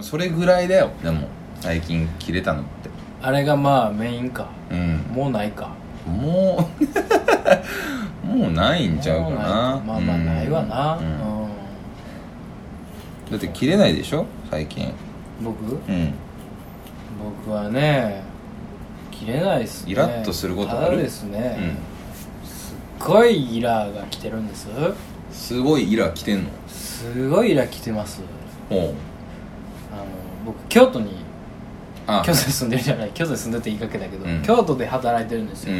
それぐらいだよでも最近切れたのって。あれがまあメインか。うん。もうないか。もう もうないんちゃうかな。まあまあないわな。ううん。ん、だって切れないでしょ？最近。僕？うん。僕はね切れないっすね。イラッとすることある？ただですね、うん。すっごいイラが来てるんです。すごいイラ来てんの？すごいイラ来てます。おう僕京都にあ京都に住んでるじゃない京都に住んでて言いかけだけど、うん。京都で働いてるんですよ、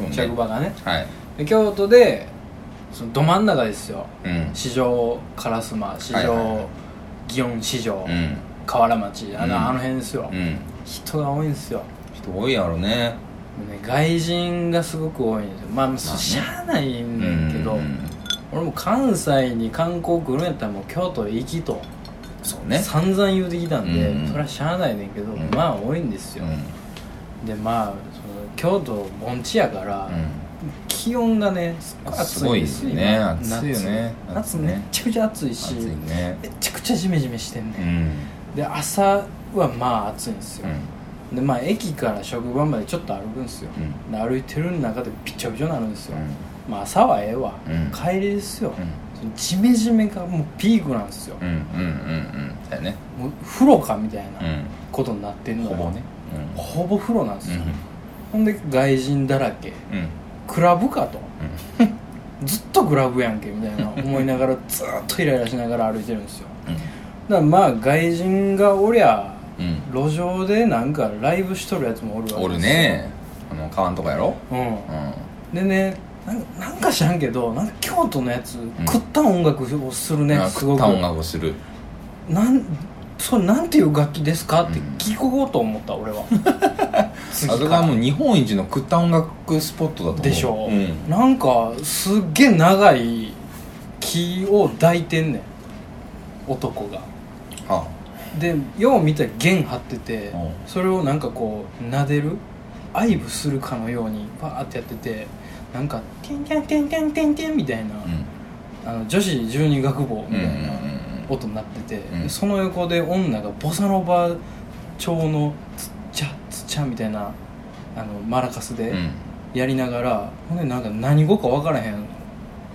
うん。職場がね。はい。で京都でそのど真ん中ですよ。うん。市場烏丸市はいはいはい。場祇園市場うん。河原町あの,、うん。あの辺ですよ、うん。人が多いんですよ。人多いやろね。もうね外人がすごく多いんですよ。まあ、ね。しゃあないうんだけど、うん俺も関西に観光来るんやったらもう京都行きとそうね。散々言うてきたんで、うん。それはしゃあないねんけど、うん。まあ多いんですよ、うん。でまあその京都盆地やから、気温がねすっごい暑いすよ。すごいね。今暑いよね。夏。夏めっちゃくちゃ暑いし暑いね。めちゃくちゃジメジメしてんね、うん。んで朝はまあ暑いんですよ、でまあ駅から職場までちょっと歩くんですよ、うん。で歩いてる中でびっちょびちょになるんですよ、うん。まあ朝はええわ、うん。帰りですよ、うんジメジメがもうピークなんですよ、うんうんうんうん。だよね。もう風呂かみたいなうん。ことになってんのよほぼね。ほぼ風呂なんですよ、うん。ほんで外人だらけ。うん。クラブかと。ずっとクラブやんけみたいな思いながらずーっとイライラしながら歩いてるんですよ。だからまあ外人がおりゃうん。路上でなんかライブしとるやつもおるわけですよ。おるね。あの川んとこやろ？うん。うん。でねなんか知らんけどなんか京都のやつ、食った音楽をするねあすごく。食った音楽をする。なんそれなんていう楽器ですか？って聞こうと思った、俺は。次あそこはもう日本一の食った音楽スポットだと思う。でしょ、うん。なんかすっげえ長い木を抱いてんねん。男が。あ。でよう見たら弦張っててうん。それをなんかこう撫でる愛撫するかのようにバーってやっててなんか「テンテンテンテンテンテン」みたいな、うん。あの女子十二楽坊みたいなうんうんうん音になってて、うん。その横で女がボサノバ調のつっちゃつっちゃみたいなあのマラカスでうん。やりながら、ほんでなんか何語か分からへん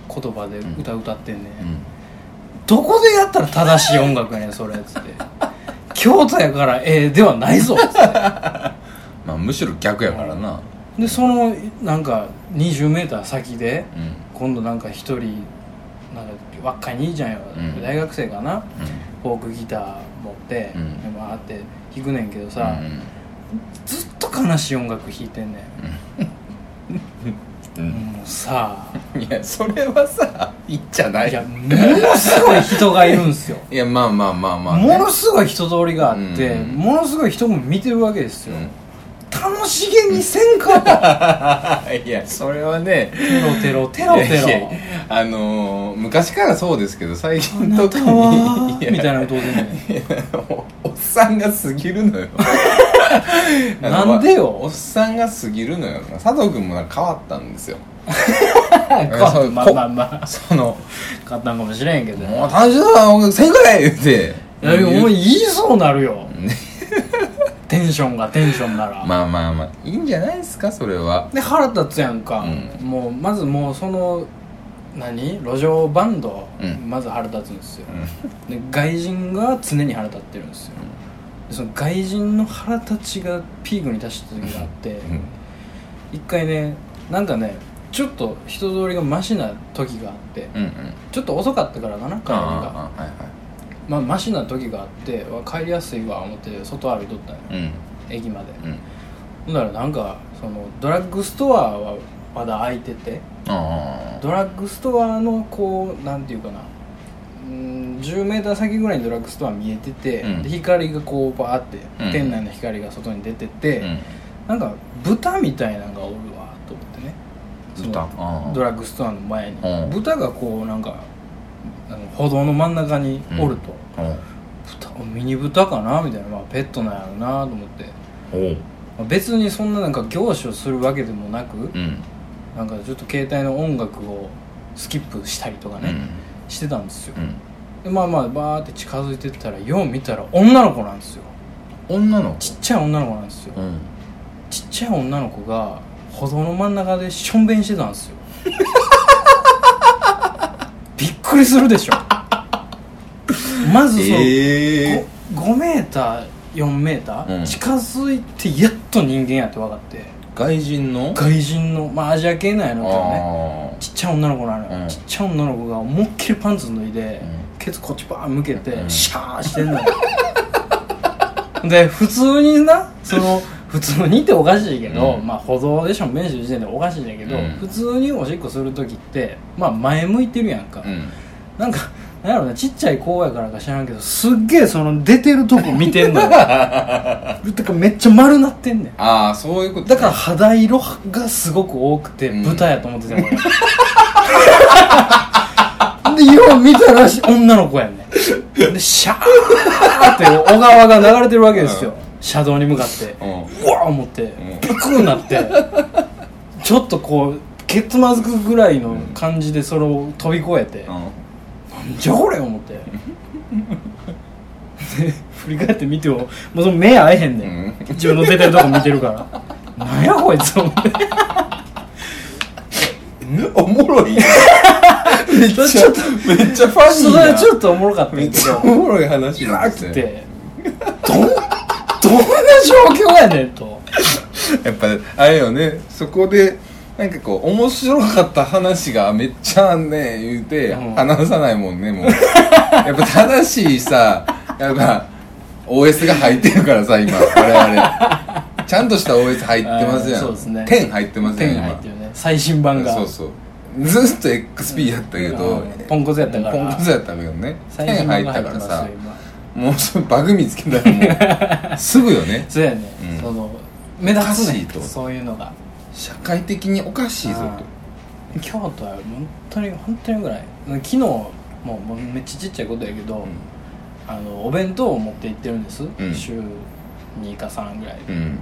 言葉で歌歌ってんねん、うん。どこでやったら正しい音楽やねんそれっつって。京都やからええではないぞっつって。まあむしろ逆やからなでそのなんか 20m 先でうん。今度なんか一人なんか若い兄ちゃんよ、うん。大学生かなうフォークギター持って、うん。でバーって弾くねんけどん。さ、ずっと悲しい音楽弾いてんねうん。うん。ん、もうさいやそれはさいいんじゃない。いやものすごい人がいるんすよ。いやまあまあまあまあね。ものすごい人通りがあって、うん。ものすごい人も見てるわけですよ、うん。楽しげにせんか？と いやそれはねテロテロテロテいやいやロあのー昔からそうですけど最あ近なた特は？にやみたいなことでね。いやおおっさんが過ぎるのよ。あのなんでよ？おっさんが過ぎるのよ。佐藤君もなんか変わったんですよ。そうまあまあまあ。その買ったんかもしれんけ「ど。もう楽しそうな音楽せんかい!」言って。いやでもお前言いそうなるよ。ね テンションがテンションなら、まあまあまあいいんじゃないですかそれは。で腹立つやんか、うもうまずもうその何？路上バンド、うん。まず腹立つんですよ、うで外人が常に腹立ってるんですよ、でその外人の腹立ちがピークに達した時があって、ん。一回ねなんかねちょっと人通りがマシな時があって、うんうん。ちょっと遅かったからかな帰りが。ああはいはいまあマシな時があってわ帰りやすいわ思って外歩いとったんよ。うん。駅まで、うん。ほんならなんかそのドラッグストアはまだ開いててあドラッグストアのこうなんていうかなうーん 10m 先ぐらいにドラッグストア見えてて、うん。で光がこうバーって、うん。店内の光が外に出てて、あうん。なんか豚みたいなのがおるわと思ってね。豚？ドラッグストアの前に、うん。豚がこうなんか歩道の真ん中におると、うん。豚ミニ豚かなみたいな、まあ、ペットなんやろうなと思って、別にそんななんか凝視をするわけでもなく、うん。なんかちょっと携帯の音楽をスキップしたりとかね、してたんですよ、うん。でまあまあバーって近づいてったらよう見たら女の子なんですよ。女の子？ちっちゃい女の子なんですよ。うん。ちっちゃい女の子が歩道の真ん中でしょんべんしてたんですよ くりするでしょ。まずその、ええ 5, 5メーター4メーター、うん。近づいてやっと人間やって分かって。外人の？外人のまあアジア系なんやろうけどね。あちっちゃい女の子なのよ、うん。ちっちゃい女の子が思いっきりパンツ脱いで、うん。ケツこっちバーン向けて、うん。シャーしてんのよ。で普通になその普通にっておかしいけど、うん。まあ歩道でしょんべんしてる時点でおかしいんだけど、うん。普通におしっこする時ってまあ前向いてるやんか、あうん。なんかなんやろなちっちゃい子やからか知らんけどすっげえその出てるとこ見てんのよ。だからめっちゃ丸なってんねん。ああそういうことだから肌色がすごく多くてうん。豚やと思ってたよ、俺 でよう見たらし女の子やねん。でシャーって小川が流れてるわけですよ、うん車道に向かってうわー思ってん。ブクーなって ちょっとこうケツまずくぐらいの感じでそれを飛び越えて、うん。なんじゃこれ思って。で 振り返って見てももうその目合えへんねん、うん。自分の出てるとこ見てるから。なんやこいつ思って。おもろいめっちゃめっちゃファニそーなれちょっとおもろかっためっちけどゃおもろい話ななんですね。くて。どんどんな状況やねんと。やっぱあれよね。そこでなんかこう面白かった話がめっちゃあんねん言うてうん。話さないもんねもう。やっぱ正しいさやっぱ OS が入ってるからさ今我々。ちゃんとした OS 入ってますやん。そうですね。10入ってますやん手に入ってるね。最新版が。そうそう。ずっと XP やったけどうん。ポンコツやったからポンコツやったけどね。10最新入ったからさ。今もうそのバグ見つけたらもう すぐよね。そうやね、うん。その目立つおかしねいと。そういうのが。社会的におかしいぞうん京都は本当に本当にぐらい。昨日もうもうめっちゃちっちゃいことやけど、とあのお弁当を持って行ってるんです、ん。週2か3ぐらいで,、うん。うん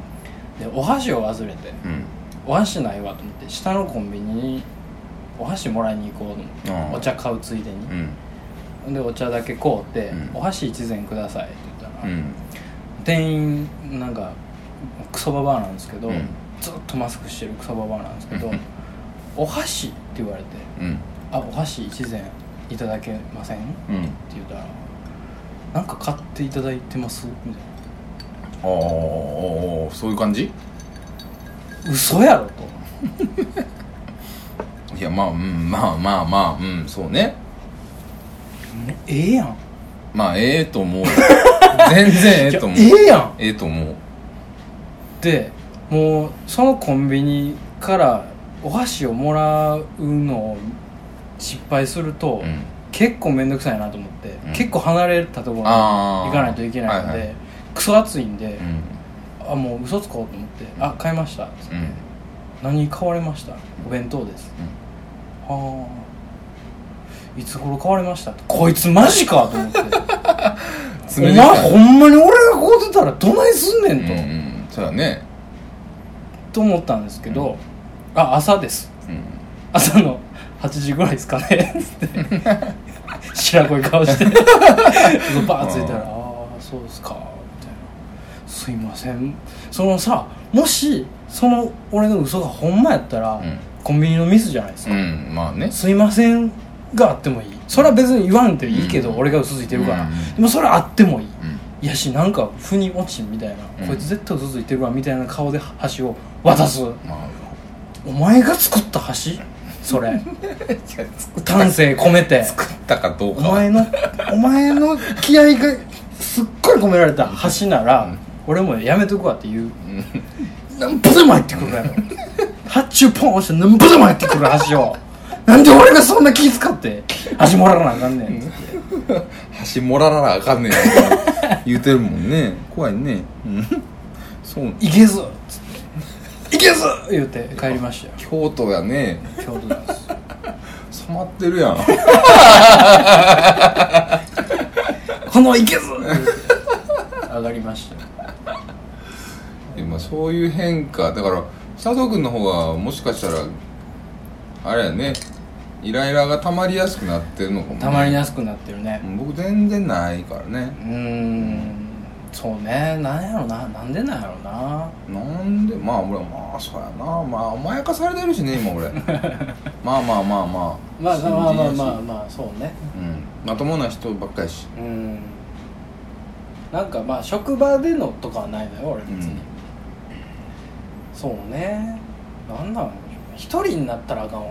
でお箸を忘れてうん。お箸ないわと思って下のコンビニにお箸もらいに行こうと思ってお茶買うついでうん。にでお茶だけ買うて、うん。お箸一膳くださいって言ったら、うん。店員なんかクソババアなんですけど、うん。ずっとマスクしてるクソババアなんですけどうん。お箸って言われてうん「あお箸一膳いただけません?」ってうん言ったら「なんか買っていただいてます?」みたいああそういう感じ？な嘘やろと。いやまあうんまあまあまあうんそうねええやん。まあええと思う。全然ええと思う。いやええやん。ええと思う。でもうそのコンビニからお箸をもらうのを失敗すると、うん。結構面倒くさいなと思って、うん。結構離れたところに行かないといけないので、はいはい。クソ暑いんで、うん。あもう嘘つこうと思って「あ買いました」っつって、うん。何買われました？お弁当です」はあいつ頃買われました？こいつマジかと思って。お前ほんまに俺が買うてたらどないすんねんと、うんうん。そうだね。と思ったんですけど「あ朝です。うん。朝の8時ぐらいですかね」つって白濃い顔して。バーッついたら「ああそうですか」みたいな「すいません」そのさもしその俺の嘘がほんまやったら、うん。コンビニのミスじゃないですか、うん。まあね。すいませんがあってもいい。それは別に言わんていいけど、うん。俺が嘘ついてるから、うん。でもそれはあってもいい、うん。いやしなんか腑に落ちんみたいな、うん。こいつ絶対嘘ついてるわみたいな顔で箸を渡す。まあ。お前が作った箸？それ。丹精込めて。作ったかどうかは。お前のお前の気合がすっごい込められた箸なら、うん。俺もやめとくわっていう。うん。なんぼでも入ってくるやろ 発注ポン押してなんぼでも入ってくる箸をなんで俺がそんな気使って箸もらわなあかんねんつって。箸もららなあかんねん言うてるもんね。怖いね。うん。そう。いけず。っつっていけず言うて帰りましたよ。京都やね。京都です。染まってるやん。このいけず言うて上がりましたよ。今そういう変化。だから佐藤君の方がもしかしたらあれやねイライラが溜まりやすくなってるのかも、ね、たまりやすくなってるね。僕全然ないからね。うーんそうね。なんやろな。なんでなんやろな。なんでまあ俺はまあそうやな。まあ甘やかされてるしね今俺。まあまあまあまあ。まあまあまあまあまあまあそうね。うん。まともな人ばっかりやし。うん。なんかまあ職場でのとかはないのよ俺別に、うん。そうね。なんだろう一人になったらあかんわ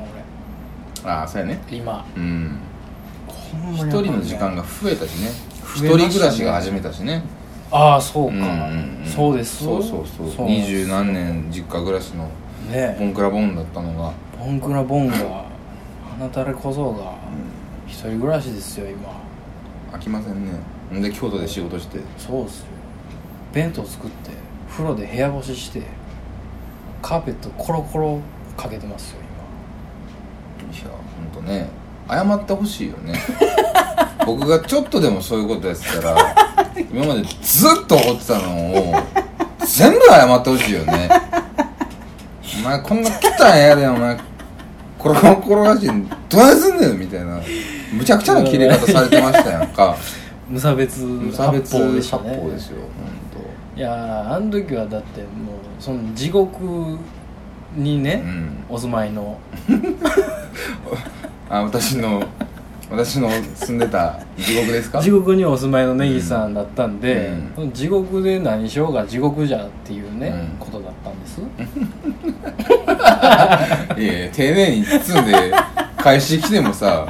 ああそうやね。俺今。うん。一人の時間が増えたしね。一増えましたね。人暮らしが始めたしね。ああそうか、んんんそうです。そうそうそう。そう二十何年実家暮らしのね。ボンクラボンだったのが。ボンクラボンがあなたれ小僧が一人暮らしですよ今。飽きませんね。んで京都で仕事して。そうっすよ。弁当作って風呂で部屋干ししてカーペットコロコロかけてますよいや本当ね謝ってほしいよね。僕がちょっとでもそういうことやってたら今までずっと怒ってたのを全部謝ってほしいよね。お前こんな汚い部屋でお前コロコロ転がしてどないすんねんみたいな。むちゃくちゃな切れ方されてましたやんか。今無差別無差別発砲でした発ね砲ですよいやーあの時はだってもうその地獄にね、お住まいの。あ私の私の住んでた地獄ですか？地獄にお住まいのネギさんだったんで、うん。地獄で何しようが地獄じゃっていうね、うん。ことだったんです。いやいや丁寧に包んで返してきてもさ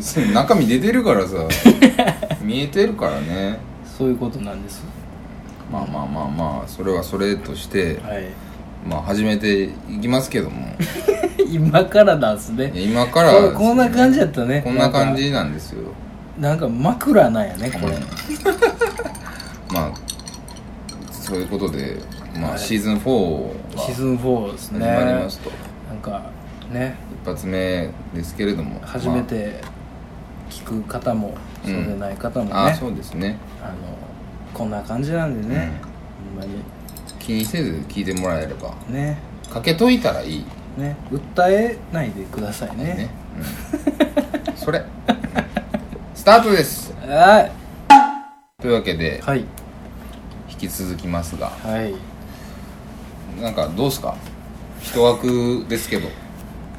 その中身出てるからさ見えてるからね。そういうことなんです。まあまあまあまあそれはそれとしてはいまあ始めていきますけども。今からなんすね。今からここんな感じやったね。こんな感じなんですよ。なんか枕なんやねこれ、うん。まあそういうことでまはい。あシーズン4がシーズン4です始ねまりますと。なんかね。一発目ですけれども初めて聞く方も、うん。そうでない方もね、まああそうですね。あのこんな感じなんでね、ほんまに気にせず聞いてもらえれば。ね。かけといたらいい。ね。訴えないでくださいね。ね、うん、それ。スタートです。はい。というわけではい。引き続きますが。はい。なんかどうすか？一枠ですけど。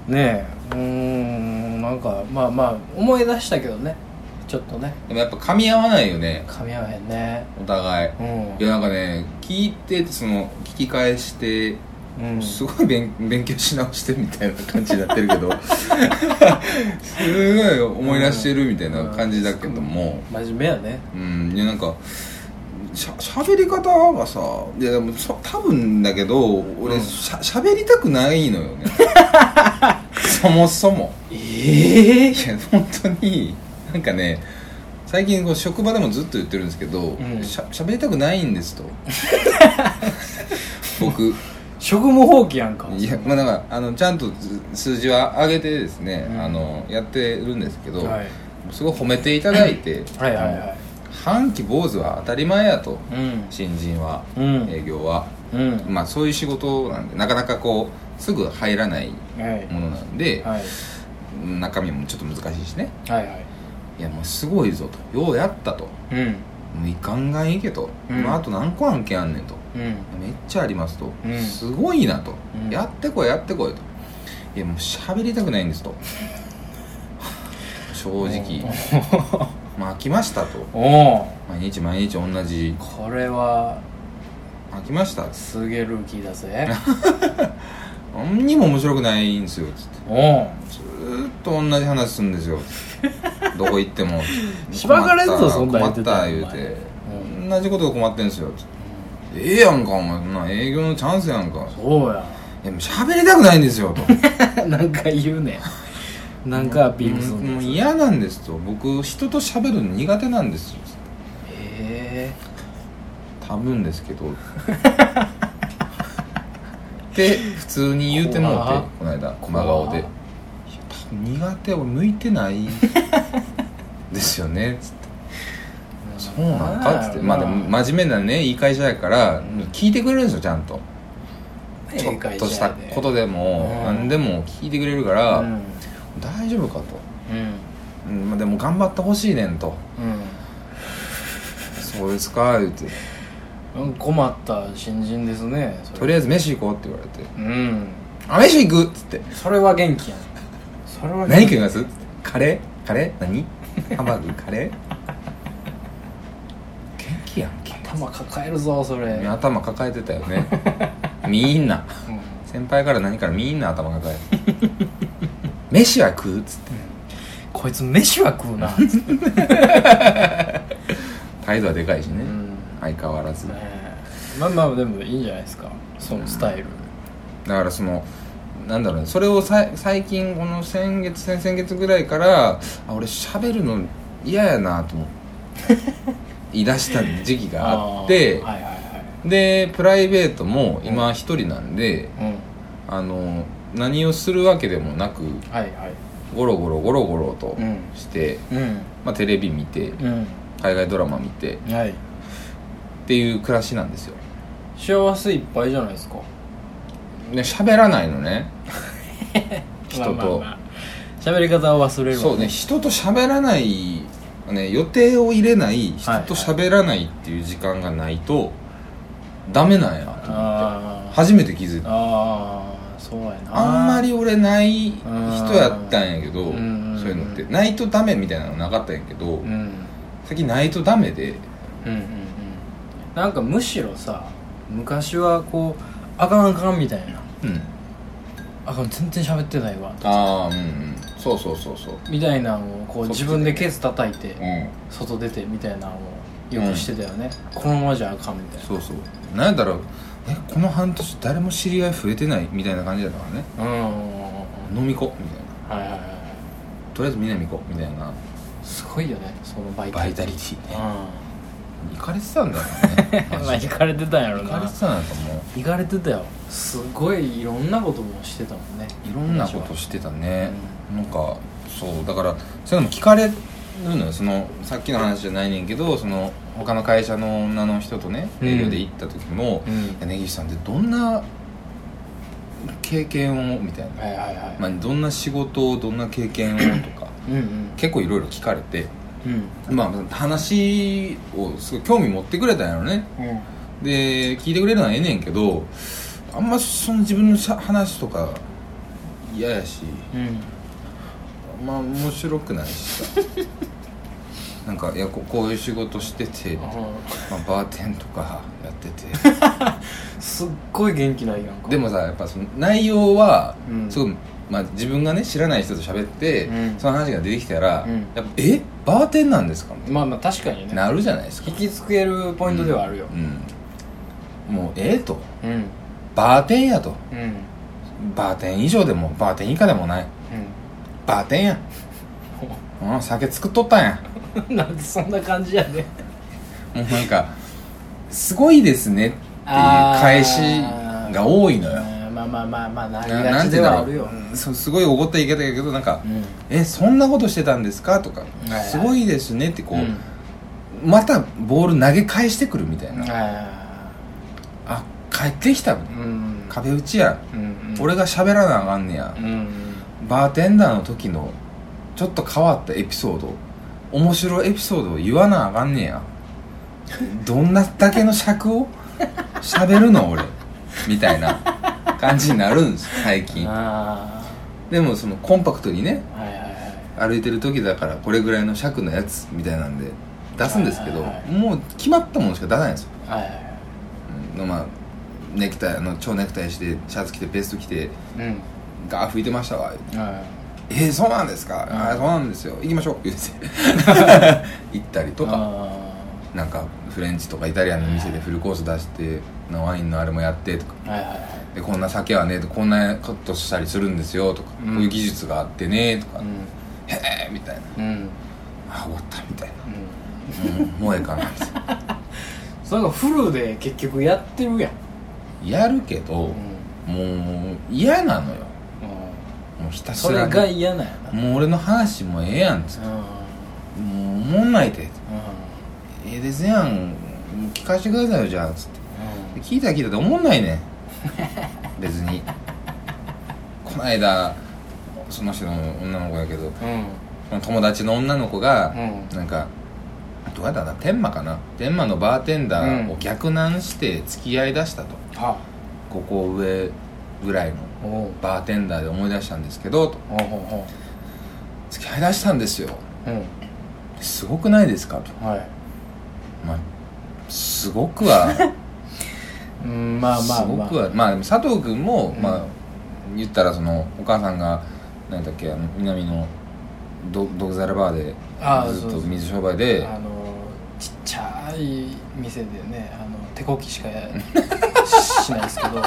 ねえ。うーんなんかまあまあ思い出したけどねちょっとね。でもやっぱ噛み合わないよね。噛み合わへんね。お互い。うん。いやなんかね聞いてその聞き返してうん。すごい勉勉強し直してるみたいな感じになってるけど。すごい思い出してるみたいな感じだけども。真面目やね。うん。いやなんかしゃ喋り方がさいやでもそ多分だけど俺、うん。しゃ喋りたくないのよね。そもそも。ええいや本当になんかね最近こう職場でもずっと言ってるんですけど、ん。しゃ喋りたくないんですと。僕。職務放棄やんか。いやまあなんかあのちゃんと数字は上げてですね、うん。あのやってるんですけど、はい。すごい褒めていただいてはいはいはい。半期坊主は当たり前やと。うん。新人は、うん。営業は。うん。まあそういう仕事なんでなかなかこうすぐ入らないはい。ものなんで、はい。中身もちょっと難しいしね。はいはいいやもうすごいぞと。ようやったと。うん。もういかんがんいけと、うん。今あと何個案件あんねんと。うん。めっちゃありますと、うん。すごいなと、うん。やってこいやってこいと。いやもう喋りたくないんですと。正直。まあ飽きましたと。毎日毎日同じ。これは飽きました。すげえルーキーだぜ 何にも面白くないんですよつって。ずーっと同じ話するんですよ。どこ行っても。しばかれんぞそんなん言困ってった言うて。同じことが困ってんすよつって。ええやんかお前。そんな営業のチャンスやんか。そうや。いやもう喋りたくないんですよと。なんか言うね。なんかアピールするもう嫌なんですと。僕人と喋るの苦手なんですよへえ。多分ですけど。っ て普通に言うてもうてこの間怖っ真顔で。いや多分苦手俺向いてない ですよねつって。そうなんかっつって。まあでも真面目なねいい会社やから聞いてくれるんですよちゃんと。ちょっとしたことでもうん。何でも聞いてくれるから、うん。大丈夫かと、うん。でも頑張ってほしいねんと。うん。そうですか言ってうん困った新人ですねとりあえず飯行こうって言われて。うん「あ飯行く!」っつって。それは元気やん。それは「何食います?」カレー？カレー？何？ハンバーグ？カレー？元気やんけ頭抱えるぞそれ。頭抱えてたよね。みんな。うん。先輩から何からみんな頭抱えて飯は食うっつって。こいつ飯は食うなつって。態度はでかいしね、うん相変わらず。ねまあまあでもいいんじゃないですか。そのスタイル。だからそのなんだろうね。それをさい最近この先月先々月ぐらいからあ俺喋るの嫌やなと思って。言い出した時期があって。ーはいはいはい。でプライベートも今一人なんで、うん。あの何をするわけでもなくはいはい。ゴロゴロゴロゴロとうん。して、うん。まあ、テレビ見てうん。海外ドラマ見てはいっていう暮らしなんですよ。幸せいっぱいじゃないですか。で喋らないのね。人と、まあまあまあ。喋り方を忘れるわ。そうね人と喋らない、ね、予定を入れない人と喋らないっていう時間がないとダメなんやと思って。初めて気づいた。あーそうやな。あんまり俺ない人やったんやけどそううんいうのって。ないとダメみたいなのなかったんやけどうん。最近ないとダメでうんうんうんなんかむしろさ昔はこうあかんあかんみたいな。うん。あかん全然喋ってないわ。ああうんうん。そうそうそうそう。みたいなのをこう自分でケース叩いてうん。外出てみたいなのをよくしてたよね、このままじゃあかんみたいそうそう。なんやったらえこの半年誰も知り合い増えてないみたいな感じだからね。なうん。うんうんうん飲み子みたいな。はいはいはいはい。とりあえずみんな見こみたいな。すごいよねそのバイバイタリティね。う行かれてたんだろうね んまあ行かれてたんやろな。行かれてたんだと思う。行かれてたよ。すごいいろんなこともしてたもんね。いろんなことしてたね、なんかそう。だからそういうのも聞かれるのよ。そのさっきの話じゃないねんけどその他の会社の女の人とねうん。営業で行った時もうん「いや根岸さんってどんな経験を?」みたいな、はいはいはい、まあ、どんな仕事をどんな経験をとかうんうん。結構いろいろ聞かれてうん。まあ話をすごい興味持ってくれたんやろね。うん。で聞いてくれるのはええねんけどあんまその自分の話とか嫌やしうん。まあ面白くないしさ。なんかいやここういう仕事してて、まあ、バーテンとかやってて。すっごい元気ないやんか。でもさやっぱその内容はうん。すごい、まあ、自分がね知らない人と喋って、うん。その話が出てきたら、うん。やっぱえ？バーテンなんですかまあまあ確かにね。なるじゃないですか。引きつけるポイントではあるよ。うん、もうええと。うん。うんバーテンやと。うん。バーテン以上でもバーテン以下でもない。バーテンや うん酒作っとったんやうん。なんでそんな感じやねもうなんかすごいですねっていう返しが多いのよまあまあまあまあなりがちではあるようんすごいおごった言い方やけどなんかうん「えそんなことしてたんですか?」とかはいはい「すごいですね」ってこう、うんまたボール投げ返してくるみたいな、ああ帰ってきたうん壁打ちや、うんうん俺が喋らなあかんねやう、んバーテンダーの時のちょっと変わったエピソード面白いエピソードを言わなあかんねやどんなだけの尺を喋るの俺みたいな感じになるんです最近。あでもそのコンパクトにねあはいはいはい。歩いてる時だからこれぐらいの尺のやつみたいなんで出すんですけど、はいはいはい。もう決まったものしか出さないんですよ、はいはいうん。まあネクタイあの超ネクタイしてシャツ着てベスト着てうん。ガー拭いてましたわ。はえー、そうなんですか、うん。あーそうなんですよ。行きましょう。言って。行ったりいとか。あなんかフレンチとかイタリアンの店でフルコース出してのワインのあれもやってとか。ーはいはいはい。でこんな酒はねこんなカットしたりするんですよとか、うん。こういう技術があってねとか、うへえみたいな。うん。うんあ終わったみたいうん。な、うん、もうええかなみたいな。それがフルで結局やってるやん。やるけど、うん。もう嫌なのよ。うん。もうひたすらそれが嫌なんやな。もう俺の話もええやんっつって。うん。もうおもんないて。うええですやん。聞かせてくださいよじゃあつって。ん。聞いたら聞いたで思んないねん 別に。この間その人の女の子やけどうん。友達の女の子が、うん。なんかどうやったかな？天満かな？天満のバーテンダーを逆難して付き合いだしたと、は。ここ上ぐらいのバーテンダーで思い出したんですけどと。付き合いだしたんですよ。ううん。すごくないですか？と。はい。まあすごくはうんまあまあすごまあくはまあでも佐藤君も、うん。まあ言ったらそのお母さんが何だっけあの南のドドグザラバーでずっと水商売であのちっちゃい店でねあの手こきしか しないですけど。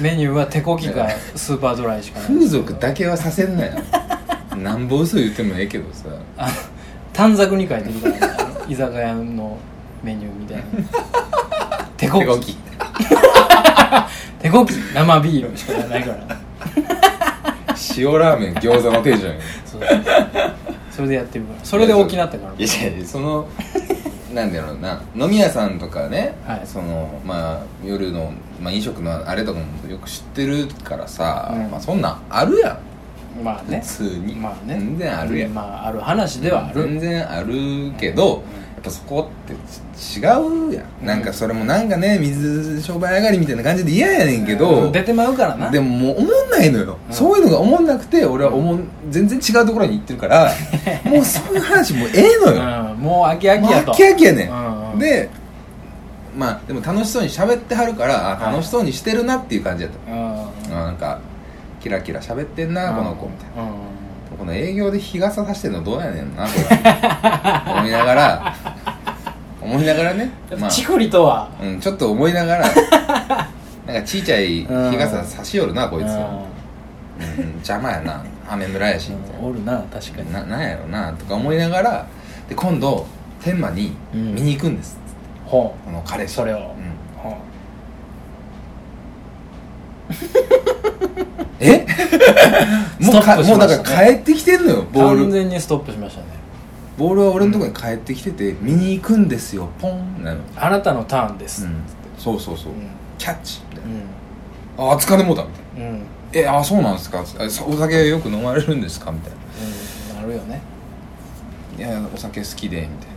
メニューは手こきかスーパードライしかない風俗だけはさせんなよ。なんぼ嘘言ってもええけどさ。短冊に書いてるから、居酒屋のメニューみたいな手こき。手こき。生ビールしかないから。塩ラーメン餃子の手じゃんいそう。それでやってるからそれで大きなったからやいやいやそのなんだろうな。飲み屋さんとかね、はい。そのまあ夜の、まあ、飲食のあれとかもよく知ってるからさ、うん。まあ、そんなんあるやん。まあね。普通に、まあね。全然あるやん、まあある話ではある、全然あるけど、やっぱそこってち違うやん、なんかそれもなんかね水商売上がりみたいな感じで嫌やねんけど、うん。出てまうからな。でももう思んないのよ、うん。そういうのが思んなくて俺は思ん全然違うところに行ってるから もうそういう話もうええのよ、うん、もう飽き飽きやと。飽き飽きやねん、うん。うんでまあでも楽しそうに喋ってはるから楽しそうにしてるなっていう感じやった、うん。あなんかキラキラ喋ってんな、この子みたいな。うん。この営業で日傘さしてんのどうやねんなこれ。思いながら思いながらね。まあ。チクリとは。うん、ちょっと思いながら。なんかちいちゃい日傘差しよるなこいつ、うん、邪魔やな。雨村やし。みたいうんおるな確かに。なななんやろなとか思いながら。で今度天満にうん。見に行くんです、ほこの彼氏。それを。うん、ほえ？もうかストップしもうだましたね。から帰ってきてんのようボール。完全にストップしましたねボールは俺のところに帰ってきてて、見に行くんですよ。ポンなの、あなたのターンです。うん、そうそうそう、うん。キャッチ。みたいうん。な、ああ疲れもうたみたいな。うん。うんえあそうなんですか。お酒よく飲まれるんですか。みたいな。なるよね。いやお酒好きでみたい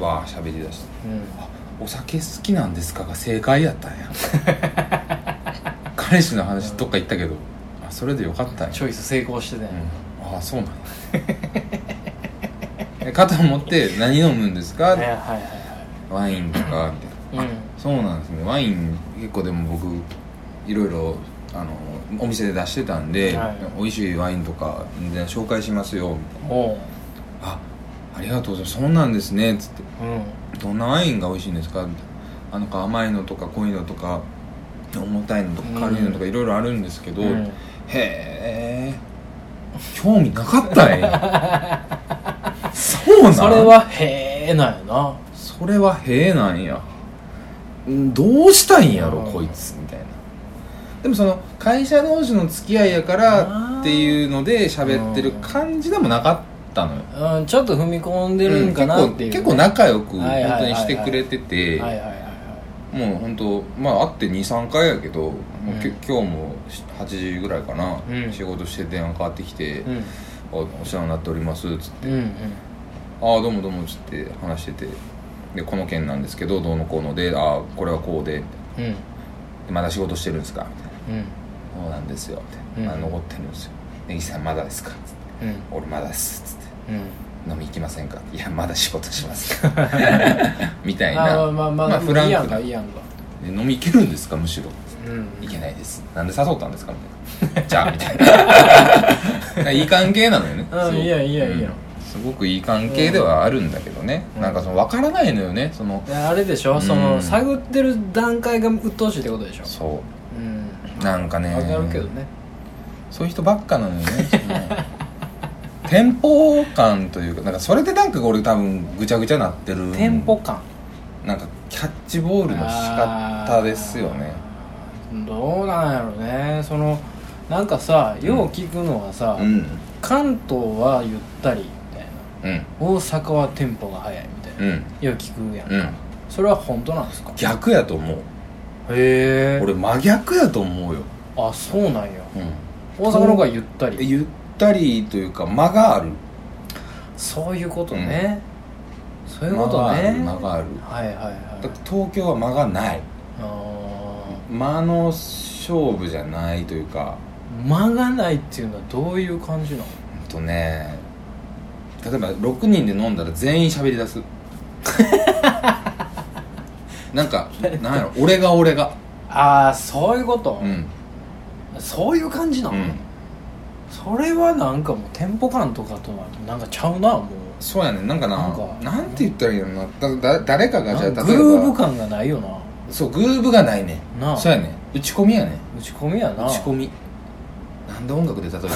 な。わあ喋りだして。うん。うんあお酒好きなんですかが正解やったんや。彼氏の話どっか行ったけど。あそれでよかったんや。チョイス成功してたよねうん、ああそうなんや。え かと思って何飲むんですか？はいはいはい。ワインとかみたいな。はいうん。そうなんですね。ワイン結構でも僕いろいろあのお店で出してたんで、はい。美味しいワインとか全然紹介しますよ。みたいなあありがとうございます。そうなんですね。つって。うん。どんなワインが美味しいんですか？みたいな。あなんか甘いのとか濃いのとか重たいのとか軽いのとかいろいろあるんですけど、うん。へえ。興味なかったんや そうなん？それはへえなんやな。それはへえなんや。んどうしたいんやろうん。こいつみたいな。でもその会社同士の付き合いやからっていうので喋ってる感じでもなかったのよ。うん。ちょっと踏み込んでるんかなっていう、結構結構仲良く本当にしてくれててもう本当まあ会って23回やけど、もうん。今日も8時ぐらいかな、うん。仕事して電話かかってきていうん「おお世話になっております」っつって。うんうん「ああどうもどうも」っつって話してて。でこの件なんですけどどうのこうので「ああこれはこうで」うん。でまだ仕事してるんですか?」みたいなうん「そうなんですよ」みたいな、うん。まだ残ってるんですよ「根岸さんまだですか?」つってうん「俺まだです」つって。うん「飲み行きませんか?」いやまだ仕事します」みたいな。あまあまあまあ、フランクいいやんなかいいやんか。で飲み行けるんですか？むしろ。うん。いけないです。なんで誘ったんですか？みたいな。じゃあみたいな。いい関係なのよね。うんいいやんいいやんいいやん。うんすごくいい関係ではあるんだけどね、うん。なんかその分からないのよね。そのあれでしょ、うん。その探ってる段階が鬱陶しいってことでしょ？そう。うん。なんかね。わかるけどね。そういう人ばっかなのよね。そのテンポ感というかなんかそれでなんか俺多分ぐちゃぐちゃなってる。テンポ感。なんかキャッチボールの仕方ですよね。どうなんやろね。そのなんかさよう聞くのはさ、うん。関東はゆったり大阪はテンポが速いみたいな、うん。よう聞くやんか、うん。それは本当なんですか？へ逆やと思う。え。俺真逆やと思うよ。あそうなんや。うん。大阪の方がゆったり。ゆったりというか間がある。そういうことね、そういうことね。間があるはいはいはい。東京は間がない。あ間の勝負じゃないというか。ー間がないっていうのはどういう感じなの？とね例えば6人で飲んだら全員喋り出す。なんかなんやろ？俺が俺が。ああそういうこと、うん。そういう感じなの、うん。それはなんかもうテンポ感とかとはなんかちゃうなもう。そうやねん。なんかななんか。なんて言ったらいいのな。だだ誰かがじゃあ例えば。グルーヴ感がないよな。そうグルーヴがないねなあ。そうやね打ち込みやね打ち込みやな。打ち込み。なんで音楽で例えた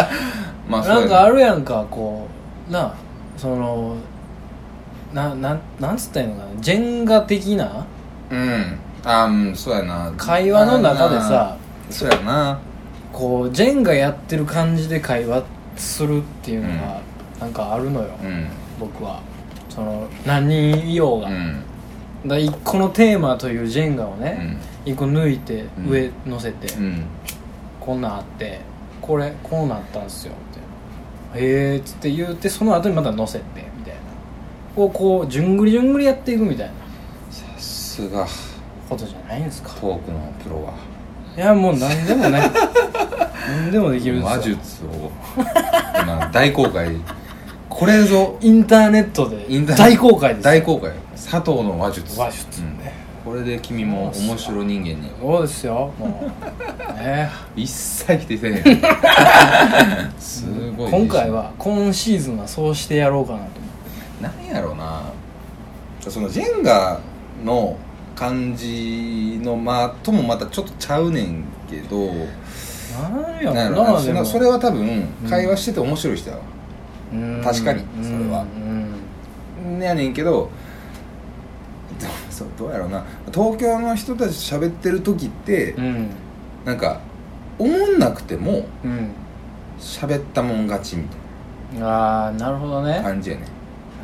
の？まあなんかあるやんかこうなあそのななんなんつったらいいのかな。ジェンガ的なうん。あうんそうやな。会話の中でさそうやな。こうジェンガやってる感じで会話するっていうのがなんかあるのよ、うん。僕は。その何人いようが、うん。だ1個のテーマというジェンガをうね、ん。一個抜いてうん。上乗せて、うん。こんなんあってこれこうなったんすよえっつって言うてその後にまた乗せてみたいな。こうこうじゅんぐりじゅんぐりやっていくみたいな。さすが。ことじゃないんですか。トークのプロは。いやもう何でもね 何でもできるんですよ。魔術を今大公開。これぞ。インターネットでインター大公開です大公開。佐藤の話術。話術ね。うんこれで君も面白人間に。そうですよ。もう。ね一切否定せえへん。すごい今回は今シーズンはそうしてやろうかなと。思ってなんやろうな。そのジェンガの感じのまともまたちょっとちゃうねんけど。なんやろななそれは多分会話してて面白い人やわ、うん。確かにそれは。うん。やねんけどそうどうやろうな。東京の人たちと喋ってる時って、うん。なんか思んなくてもうん。喋ったもん勝ちみたいああなるほどね。な感じやね。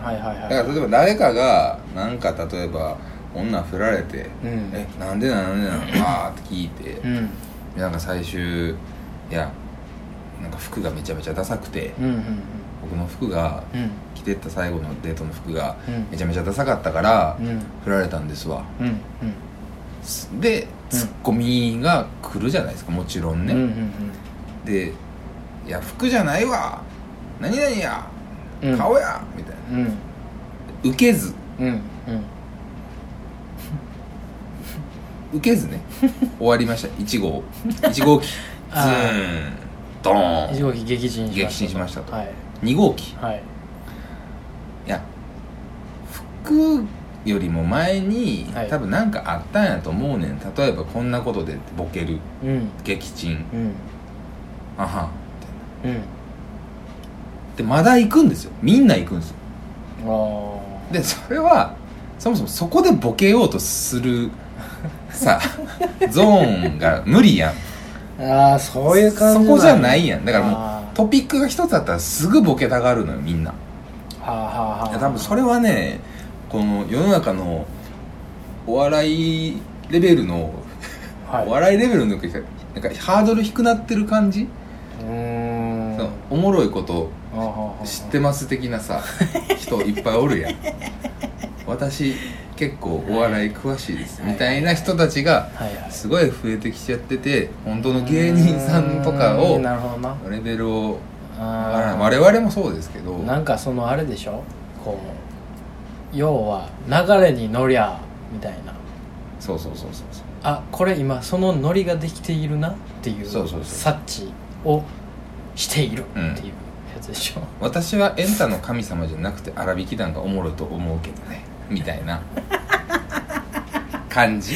はいはいはい。だから例えば誰かがなんか例えば女振られて「うん。えなんでなんでなん?」あーって聞いて、うん。なんか最終いやなんか服がめちゃめちゃダサくてうんうん僕の服がうん。着てった最後のデートの服がうん。めちゃめちゃダサかったからうん。振られたんですわ。うんうん。でうんツッコミが来るじゃないですかもちろんね、うんうんで「いや服じゃないわ。何々や、うん。顔や」みたいな。うん。受けず。うんうん。受けずね。終わりました。1号。1号機。ズ あー。ーン。ドーン。一号機撃沈しました撃沈しましたと。はい2号機。はい。いや服よりも前に、はい。多分なんかあったんやと思うねん。例えばこんなことでボケる。うん。撃沈。うん。あは。んうん。でまだ行くんですよ。みんな行くんですよ。あでそれはそもそもそこでボケようとする さゾーンが無理やん。ーあーそういう感じそこじゃないやん。だからもうトピックが一つあったらすぐボケたがるのよみんな。はあはあはいあや多分それはねこの世の中のお笑いレベルの、はい。お笑いレベルのなんかハードル低くなってる感じ、うーん。おもろいこと知ってます的なさ人いっぱいおるやん。私結構お笑い詳しいですみたいな人たちがすごい増えてきちゃってて本当の芸人さんとかうをーんなるほどな。レベルを我々もそうですけど。なんかそのあれでしょ？こう要は流れに乗りゃみたいな。そうそうそうそうそう。あこれ今そのノリができているなっていう察知をしているっていうやつでしょ、私はエンタの神様じゃなくて荒引き団がおもろいと思うけどねみたいな。感じ。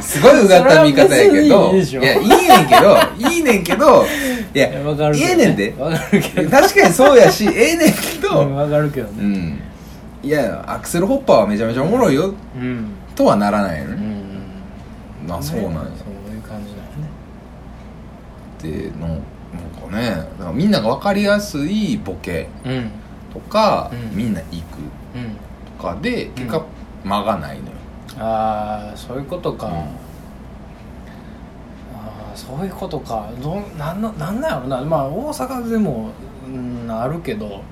すごいうがった見方やけど。いやいいねんけどいいねんけどいやええねんで。わかるけど確かにそうやしええねんけどうんわかるけどね。うん。いやアクセルホッパーはめちゃめちゃおもろいよ。うん。とはならないよね、うんうんまあそうなんや。そういう感じだよね。ってのなんかねみんなが分かりやすいボケうん。とか、うん。みんな行く。うんとかで結果間がないのよ、ああそういうことか、そういうことか。どんなんななんなんやろな。まあ大阪でも、うん、あるけど。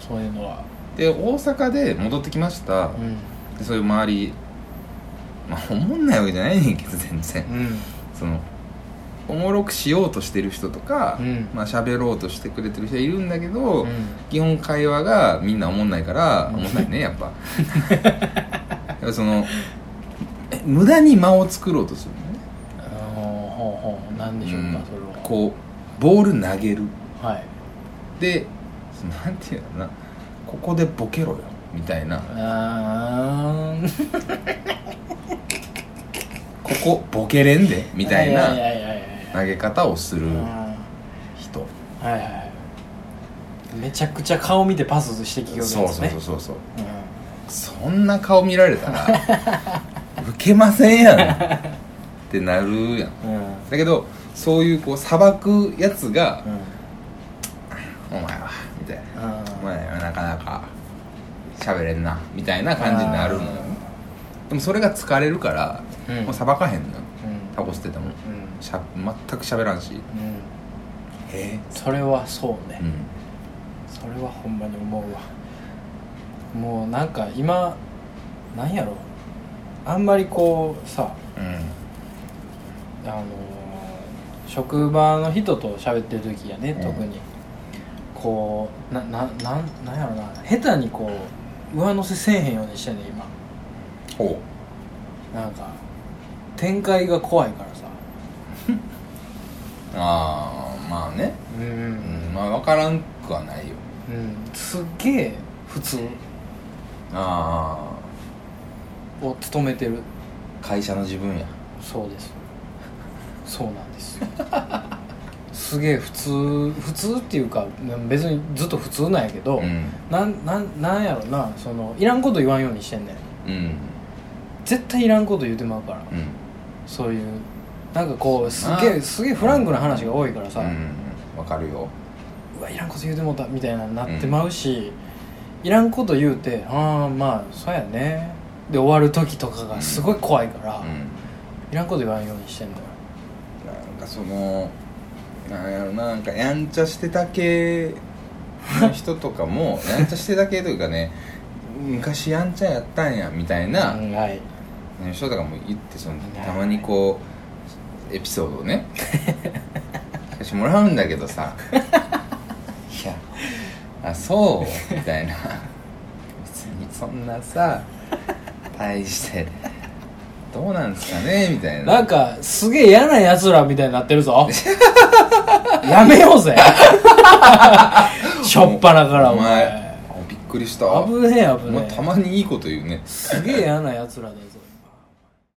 そういうのは。で大阪で戻ってきました、うん。でそういう周り。まあおもんないわけじゃないねんけど全然。うん。そのおもろくしようとしてる人とか、うん。まあ喋ろうとしてくれてる人いるんだけど、うん。基本会話がみんなおもんないから、うんおもんないねやっぱ。そのえ無駄に間を作ろうとするのね。ほうほう。なんでしょうか、うん。それは。こうボール投げる。はい。でなんていうのかな。ここでボケろよみたいな。あー。ここボケれんでみたいやな投げ方をするうん。人。はいはいめちゃくちゃ顔見てパスしてきよるやつそうそうねそうそうそう。うん。そんな顔見られたら ウケませんやん。ってなるやん。うん。だけどそういうこう裁くやつがうん「お前は」みたいな。うん「お前はなかなか喋れんな」みたいな感じになるのよ。でもそれが疲れるから、うん。もう裁かへんのよ。うんタコ捨ててもうん。しゃ全く喋らんし。うん。え？それはそうね、うん。それはほんまに思うわ。もうなんか今なんやろ。あんまりこうさうん。あのー職場の人と喋ってる時やねうん。特に、こうなななんなんやろな。下手にこう上乗せせえへんようにしてんねん今。ほなんか展開が怖いからさ。う ああまあね。うん、うんまあ分からんくはないよ。うん、すっげえ普通。あを務めてる。あ会社の自分や。そうです。そうなんですよ。すげえ普通。普通っていうか別にずっと普通なんやけど、うん。なんなんなんやろなそのいらんこと言わんようにしてんねん。うん。絶対いらんこと言うてまうから。うんそういうなんかこうすまあげえすげえフランクな話が多いからさ、うん。分かるよ。うわいらんこと言うてもうたみたいなになってまうし、いらんこと言うてああまあそうやね。で終わる時とかがすごい怖いから、うん。いらんこと言わんようにしてんだよ。なんかそのなんやろななんかやんちゃしてた系の人とかも やんちゃしてた系というかね昔やんちゃやったんやみたいなうんはい人とかも言ってそのはいたまにこうエピソードをね聞かしてもらうんだけどさ。いや。あそう？みたいな。別にそんなさ大してどうなんですかね？みたいな。なんかすげえ嫌なやつらみたいになってるぞ。やめようぜ。しょっぱなからお前。あびっくりした。危ねえ危お前ねたまにいいこと言うね。えすげえ嫌なやつらだぞ